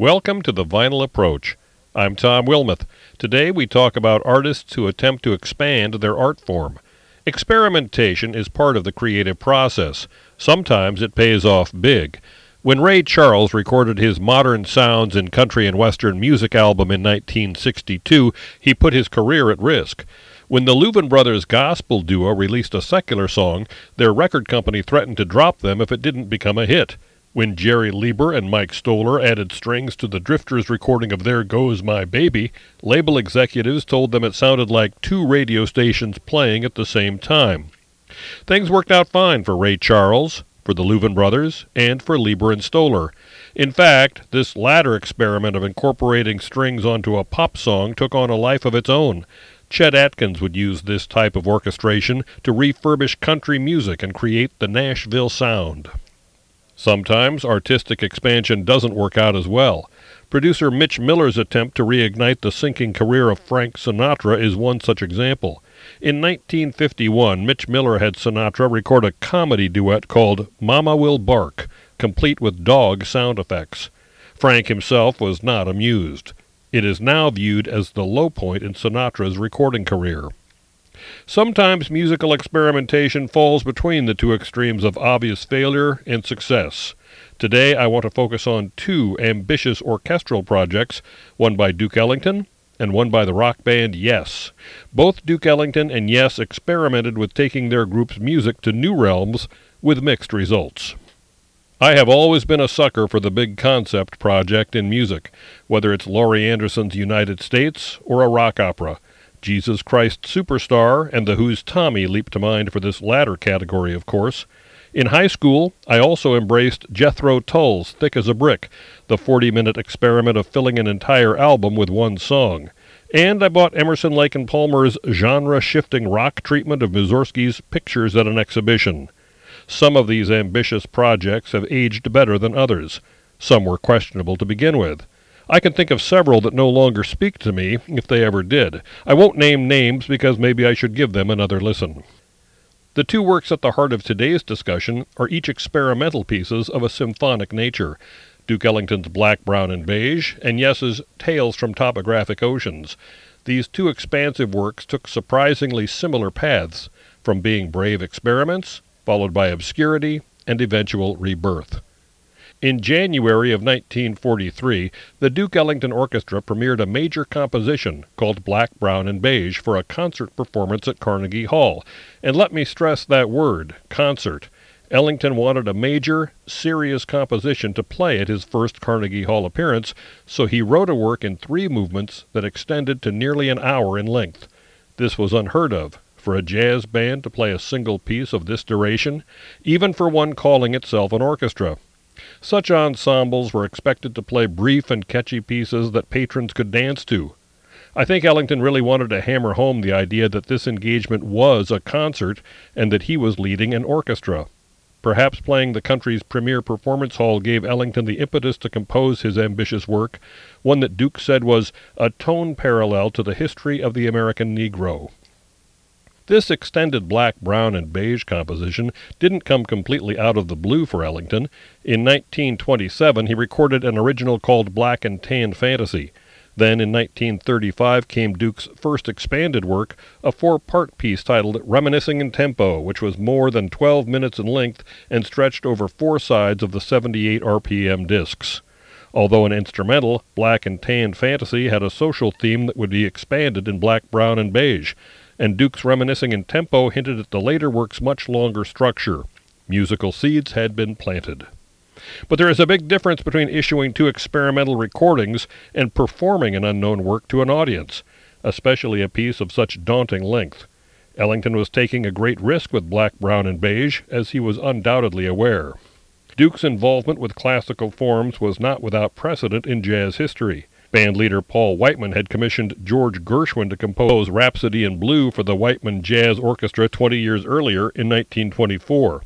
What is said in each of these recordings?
Welcome to the Vinyl Approach. I'm Tom Wilmoth. Today we talk about artists who attempt to expand their art form. Experimentation is part of the creative process. Sometimes it pays off big. When Ray Charles recorded his Modern Sounds in Country and Western Music album in 1962, he put his career at risk. When the Louvin Brothers gospel duo released a secular song, their record company threatened to drop them if it didn't become a hit. When Jerry Leiber and Mike Stoller added strings to the Drifters recording of There Goes My Baby, label executives told them it sounded like two radio stations playing at the same time. Things worked out fine for Ray Charles, for the Louvin brothers, and for Lieber and Stoller. In fact, this latter experiment of incorporating strings onto a pop song took on a life of its own. Chet Atkins would use this type of orchestration to refurbish country music and create the Nashville sound. Sometimes artistic expansion doesn't work out as well. Producer Mitch Miller's attempt to reignite the sinking career of Frank Sinatra is one such example. In 1951, Mitch Miller had Sinatra record a comedy duet called Mama Will Bark, complete with dog sound effects. Frank himself was not amused. It is now viewed as the low point in Sinatra's recording career. Sometimes musical experimentation falls between the two extremes of obvious failure and success. Today I want to focus on two ambitious orchestral projects, one by Duke Ellington and one by the rock band Yes. Both Duke Ellington and Yes experimented with taking their group's music to new realms with mixed results. I have always been a sucker for the big concept project in music, whether it's Laurie Anderson's United States or a rock opera. Jesus Christ Superstar and The Who's Tommy leap to mind for this latter category, of course. In high school, I also embraced Jethro Tull's Thick as a Brick, the 40 minute experiment of filling an entire album with one song. And I bought Emerson Lake and Palmer's genre shifting rock treatment of Mussorgsky's Pictures at an Exhibition. Some of these ambitious projects have aged better than others. Some were questionable to begin with. I can think of several that no longer speak to me, if they ever did. I won't name names because maybe I should give them another listen. The two works at the heart of today's discussion are each experimental pieces of a symphonic nature Duke Ellington's Black, Brown, and Beige, and Yes's Tales from Topographic Oceans. These two expansive works took surprisingly similar paths, from being brave experiments, followed by obscurity and eventual rebirth. In January of 1943, the Duke Ellington Orchestra premiered a major composition called Black, Brown, and Beige for a concert performance at Carnegie Hall. And let me stress that word, concert. Ellington wanted a major, serious composition to play at his first Carnegie Hall appearance, so he wrote a work in three movements that extended to nearly an hour in length. This was unheard of for a jazz band to play a single piece of this duration, even for one calling itself an orchestra. Such ensembles were expected to play brief and catchy pieces that patrons could dance to. I think Ellington really wanted to hammer home the idea that this engagement was a concert and that he was leading an orchestra. Perhaps playing the country's premier performance hall gave Ellington the impetus to compose his ambitious work, one that Duke said was a tone parallel to the history of the American Negro. This extended black, brown, and beige composition didn't come completely out of the blue for Ellington. In 1927, he recorded an original called Black and Tan Fantasy. Then in 1935 came Duke's first expanded work, a four part piece titled Reminiscing in Tempo, which was more than 12 minutes in length and stretched over four sides of the 78 RPM discs. Although an instrumental, Black and Tan Fantasy had a social theme that would be expanded in Black, Brown, and Beige and Duke's reminiscing in tempo hinted at the later work's much longer structure. Musical seeds had been planted. But there is a big difference between issuing two experimental recordings and performing an unknown work to an audience, especially a piece of such daunting length. Ellington was taking a great risk with Black, Brown, and Beige, as he was undoubtedly aware. Duke's involvement with classical forms was not without precedent in jazz history. Band leader Paul Whiteman had commissioned George Gershwin to compose Rhapsody in Blue for the Whiteman Jazz Orchestra 20 years earlier in 1924.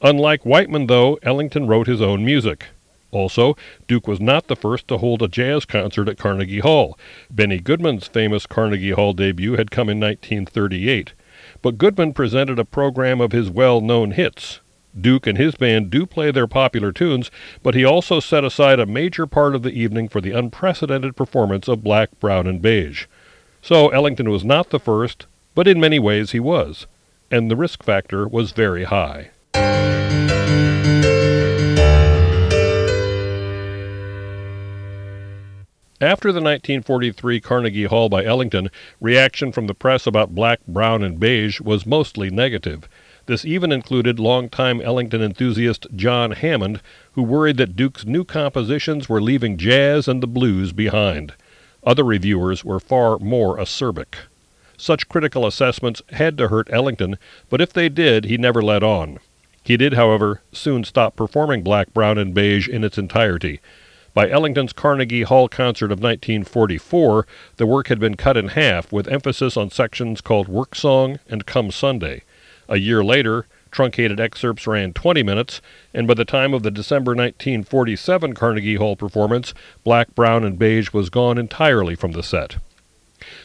Unlike Whiteman, though, Ellington wrote his own music. Also, Duke was not the first to hold a jazz concert at Carnegie Hall. Benny Goodman's famous Carnegie Hall debut had come in 1938. But Goodman presented a program of his well known hits. Duke and his band do play their popular tunes, but he also set aside a major part of the evening for the unprecedented performance of Black, Brown, and Beige. So Ellington was not the first, but in many ways he was, and the risk factor was very high. After the 1943 Carnegie Hall by Ellington, reaction from the press about Black, Brown, and Beige was mostly negative. This even included longtime Ellington enthusiast John Hammond, who worried that Duke's new compositions were leaving jazz and the blues behind. Other reviewers were far more acerbic. Such critical assessments had to hurt Ellington, but if they did, he never let on. He did, however, soon stop performing Black, Brown, and Beige in its entirety. By Ellington's Carnegie Hall concert of 1944, the work had been cut in half, with emphasis on sections called Work Song and Come Sunday. A year later, truncated excerpts ran 20 minutes, and by the time of the December 1947 Carnegie Hall performance, Black, Brown, and Beige was gone entirely from the set.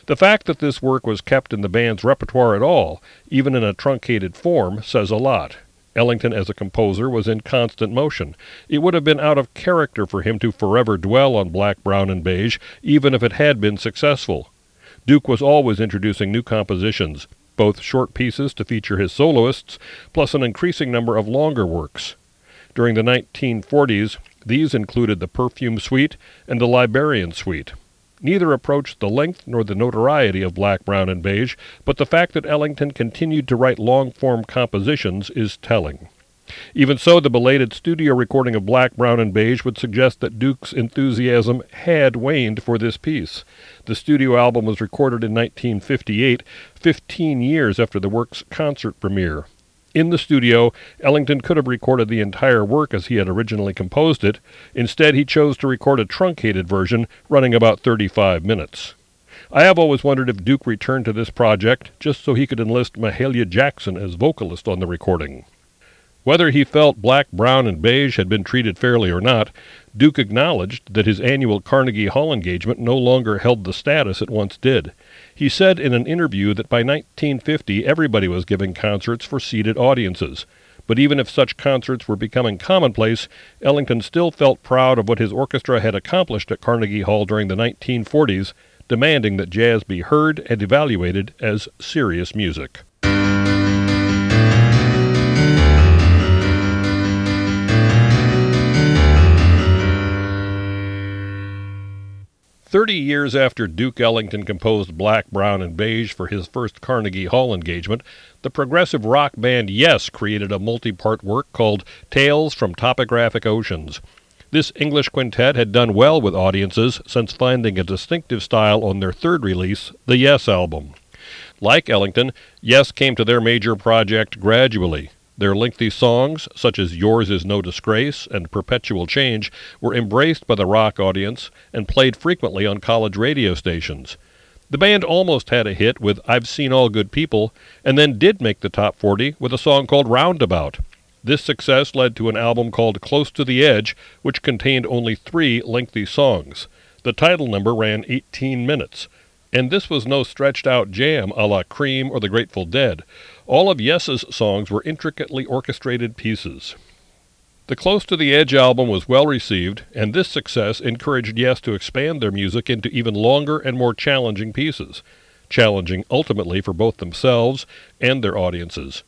The fact that this work was kept in the band's repertoire at all, even in a truncated form, says a lot. Ellington, as a composer, was in constant motion. It would have been out of character for him to forever dwell on Black, Brown, and Beige, even if it had been successful. Duke was always introducing new compositions, both short pieces to feature his soloists, plus an increasing number of longer works. During the 1940s, these included the Perfume Suite and the Liberian Suite. Neither approached the length nor the notoriety of Black, Brown, and Beige, but the fact that Ellington continued to write long form compositions is telling. Even so, the belated studio recording of Black, Brown, and Beige would suggest that Duke's enthusiasm had waned for this piece. The studio album was recorded in 1958, 15 years after the work's concert premiere. In the studio, Ellington could have recorded the entire work as he had originally composed it. Instead, he chose to record a truncated version running about 35 minutes. I have always wondered if Duke returned to this project just so he could enlist Mahalia Jackson as vocalist on the recording. Whether he felt Black, Brown, and Beige had been treated fairly or not, Duke acknowledged that his annual Carnegie Hall engagement no longer held the status it once did. He said in an interview that by 1950 everybody was giving concerts for seated audiences. But even if such concerts were becoming commonplace, Ellington still felt proud of what his orchestra had accomplished at Carnegie Hall during the 1940s, demanding that jazz be heard and evaluated as serious music. Thirty years after Duke Ellington composed Black, Brown, and Beige for his first Carnegie Hall engagement, the progressive rock band Yes created a multi part work called Tales from Topographic Oceans. This English quintet had done well with audiences since finding a distinctive style on their third release, the Yes album. Like Ellington, Yes came to their major project gradually. Their lengthy songs, such as Yours is No Disgrace and Perpetual Change, were embraced by the rock audience and played frequently on college radio stations. The band almost had a hit with I've Seen All Good People, and then did make the top 40 with a song called Roundabout. This success led to an album called Close to the Edge, which contained only three lengthy songs. The title number ran 18 minutes. And this was no stretched out jam a la Cream or the Grateful Dead. All of Yes's songs were intricately orchestrated pieces. The Close to the Edge album was well received, and this success encouraged Yes to expand their music into even longer and more challenging pieces, challenging ultimately for both themselves and their audiences.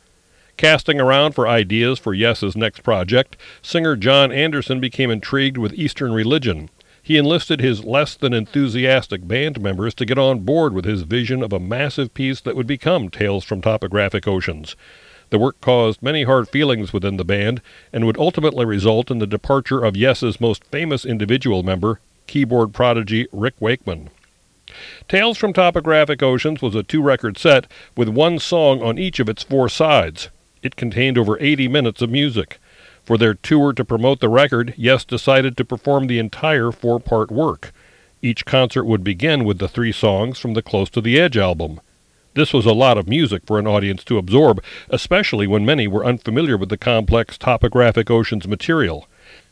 Casting around for ideas for Yes's next project, singer Jon Anderson became intrigued with Eastern religion he enlisted his less than enthusiastic band members to get on board with his vision of a massive piece that would become Tales from Topographic Oceans. The work caused many hard feelings within the band and would ultimately result in the departure of Yes's most famous individual member, keyboard prodigy Rick Wakeman. Tales from Topographic Oceans was a two record set with one song on each of its four sides. It contained over 80 minutes of music. For their tour to promote the record, Yes decided to perform the entire four part work. Each concert would begin with the three songs from the Close to the Edge album. This was a lot of music for an audience to absorb, especially when many were unfamiliar with the complex topographic oceans material.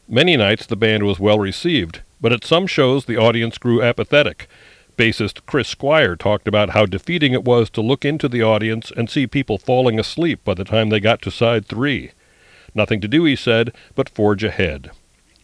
Many nights the band was well received, but at some shows the audience grew apathetic. Bassist Chris Squire talked about how defeating it was to look into the audience and see people falling asleep by the time they got to side three. Nothing to do, he said, but forge ahead.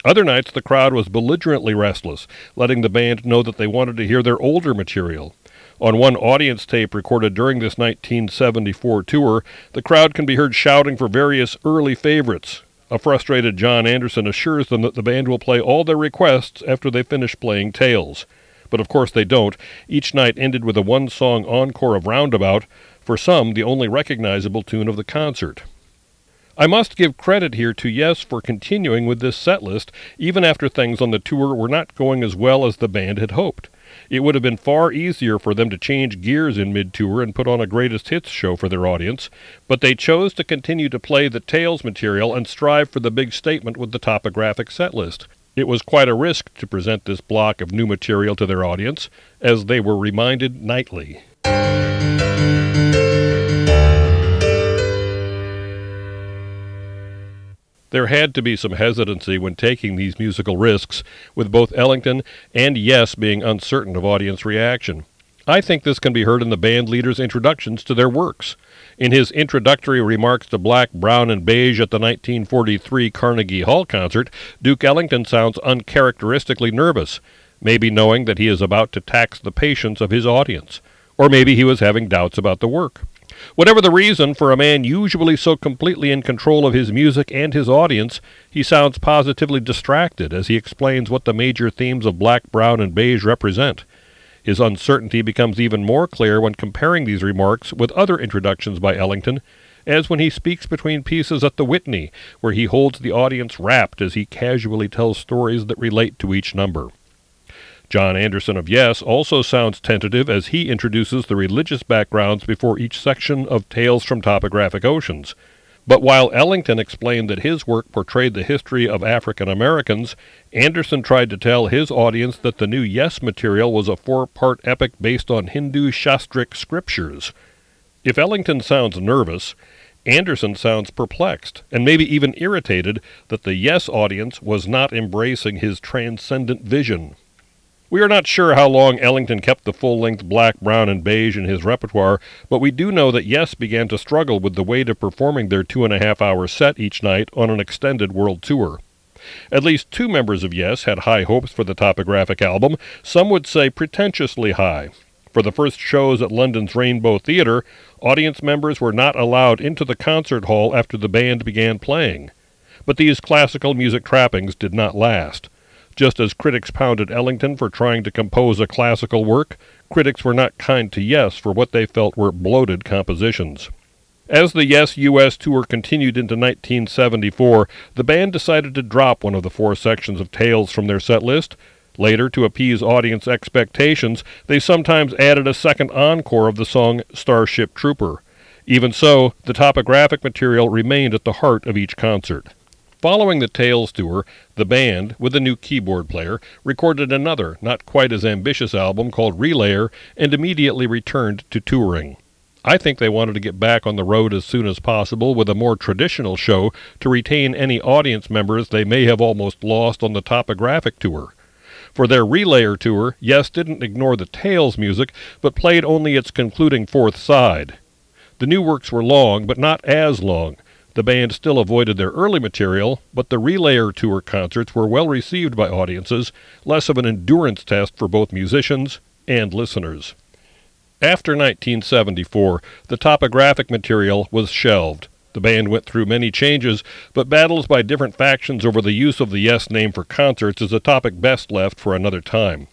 Other nights, the crowd was belligerently restless, letting the band know that they wanted to hear their older material. On one audience tape recorded during this 1974 tour, the crowd can be heard shouting for various early favorites. A frustrated Jon Anderson assures them that the band will play all their requests after they finish playing Tales. But of course they don't. Each night ended with a one song encore of Roundabout, for some the only recognizable tune of the concert. I must give credit here to Yes for continuing with this set list, even after things on the tour were not going as well as the band had hoped. It would have been far easier for them to change gears in mid tour and put on a greatest hits show for their audience, but they chose to continue to play the Tales material and strive for the big statement with the topographic set list. It was quite a risk to present this block of new material to their audience, as they were reminded nightly. There had to be some hesitancy when taking these musical risks, with both Ellington and Yes being uncertain of audience reaction. I think this can be heard in the band leader's introductions to their works. In his introductory remarks to Black, Brown, and Beige at the 1943 Carnegie Hall concert, Duke Ellington sounds uncharacteristically nervous, maybe knowing that he is about to tax the patience of his audience, or maybe he was having doubts about the work. Whatever the reason for a man usually so completely in control of his music and his audience, he sounds positively distracted as he explains what the major themes of black, brown, and beige represent. His uncertainty becomes even more clear when comparing these remarks with other introductions by Ellington, as when he speaks between pieces at the Whitney, where he holds the audience rapt as he casually tells stories that relate to each number. Jon Anderson of Yes also sounds tentative as he introduces the religious backgrounds before each section of Tales from Topographic Oceans. But while Ellington explained that his work portrayed the history of African Americans, Anderson tried to tell his audience that the new Yes material was a four part epic based on Hindu Shastric scriptures. If Ellington sounds nervous, Anderson sounds perplexed, and maybe even irritated that the Yes audience was not embracing his transcendent vision. We are not sure how long Ellington kept the full length black, brown, and beige in his repertoire, but we do know that Yes began to struggle with the weight of performing their two and a half hour set each night on an extended world tour. At least two members of Yes had high hopes for the topographic album, some would say pretentiously high. For the first shows at London's Rainbow Theatre, audience members were not allowed into the concert hall after the band began playing. But these classical music trappings did not last. Just as critics pounded Ellington for trying to compose a classical work, critics were not kind to Yes for what they felt were bloated compositions. As the Yes US tour continued into 1974, the band decided to drop one of the four sections of Tales from their set list. Later, to appease audience expectations, they sometimes added a second encore of the song Starship Trooper. Even so, the topographic material remained at the heart of each concert. Following the Tales tour, the band, with a new keyboard player, recorded another, not quite as ambitious album called Relayer and immediately returned to touring. I think they wanted to get back on the road as soon as possible with a more traditional show to retain any audience members they may have almost lost on the topographic tour. For their Relayer tour, Yes didn't ignore the Tales music, but played only its concluding fourth side. The new works were long, but not as long. The band still avoided their early material, but the Relayer Tour concerts were well received by audiences, less of an endurance test for both musicians and listeners. After 1974, the topographic material was shelved. The band went through many changes, but battles by different factions over the use of the Yes name for concerts is a topic best left for another time.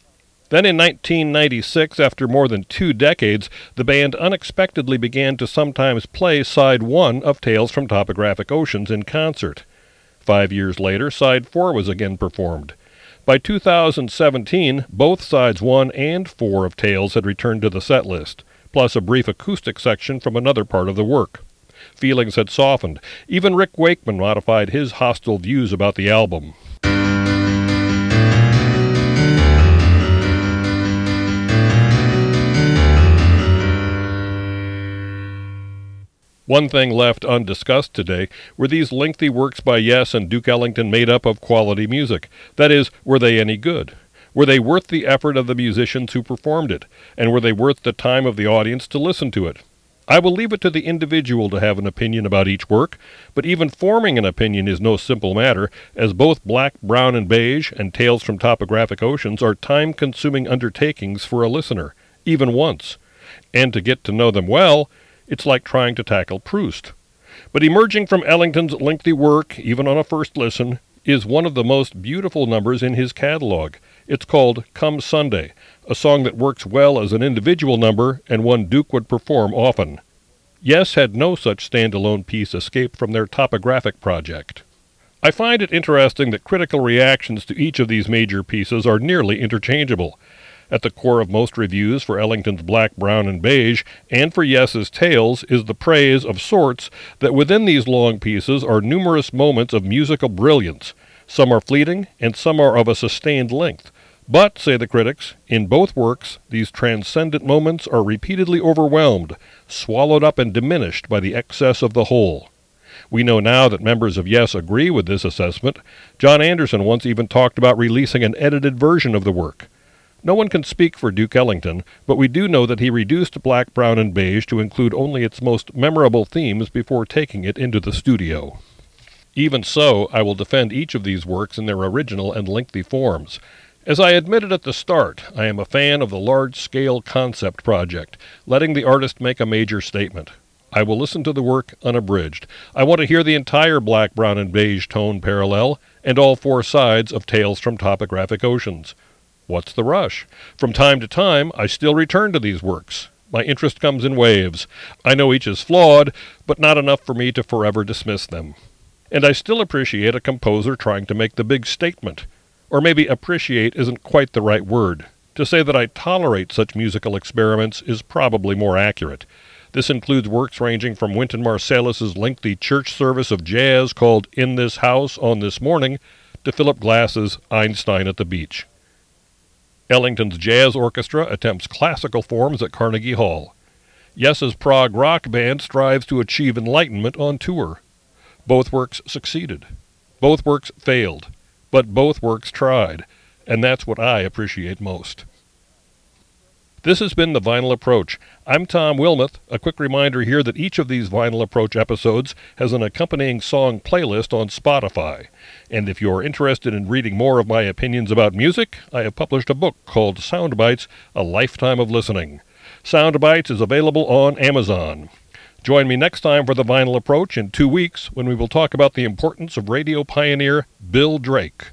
Then in 1996, after more than two decades, the band unexpectedly began to sometimes play side one of Tales from Topographic Oceans in concert. Five years later, side four was again performed. By 2017, both sides one and four of Tales had returned to the set list, plus a brief acoustic section from another part of the work. Feelings had softened. Even Rick Wakeman modified his hostile views about the album. One thing left undiscussed today were these lengthy works by Yes and Duke Ellington made up of quality music. That is, were they any good? Were they worth the effort of the musicians who performed it? And were they worth the time of the audience to listen to it? I will leave it to the individual to have an opinion about each work, but even forming an opinion is no simple matter, as both Black, Brown, and Beige and Tales from Topographic Oceans are time consuming undertakings for a listener, even once. And to get to know them well, it's like trying to tackle Proust. But emerging from Ellington's lengthy work, even on a first listen, is one of the most beautiful numbers in his catalog. It's called Come Sunday, a song that works well as an individual number and one Duke would perform often. Yes had no such standalone piece escape from their topographic project. I find it interesting that critical reactions to each of these major pieces are nearly interchangeable. At the core of most reviews for Ellington's Black, Brown, and Beige, and for Yes's Tales, is the praise of sorts that within these long pieces are numerous moments of musical brilliance. Some are fleeting, and some are of a sustained length. But, say the critics, in both works, these transcendent moments are repeatedly overwhelmed, swallowed up and diminished by the excess of the whole. We know now that members of Yes agree with this assessment. Jon Anderson once even talked about releasing an edited version of the work. No one can speak for Duke Ellington, but we do know that he reduced Black, Brown, and Beige to include only its most memorable themes before taking it into the studio. Even so, I will defend each of these works in their original and lengthy forms. As I admitted at the start, I am a fan of the large scale concept project, letting the artist make a major statement. I will listen to the work unabridged. I want to hear the entire black, brown, and beige tone parallel, and all four sides of Tales from Topographic Oceans. What's the rush? From time to time, I still return to these works. My interest comes in waves. I know each is flawed, but not enough for me to forever dismiss them. And I still appreciate a composer trying to make the big statement. Or maybe appreciate isn't quite the right word. To say that I tolerate such musical experiments is probably more accurate. This includes works ranging from Wynton Marsalis's lengthy church service of jazz called In This House on This Morning to Philip Glass's Einstein at the Beach. Ellington's Jazz Orchestra attempts classical forms at Carnegie Hall. Yes's prog rock band strives to achieve enlightenment on tour. Both works succeeded. Both works failed. But both works tried. And that's what I appreciate most. This has been the Vinyl Approach. I'm Tom Wilmoth. A quick reminder here that each of these Vinyl Approach episodes has an accompanying song playlist on Spotify. And if you're interested in reading more of my opinions about music, I have published a book called Soundbites A Lifetime of Listening. Soundbites is available on Amazon. Join me next time for the Vinyl Approach in two weeks when we will talk about the importance of radio pioneer Bill Drake.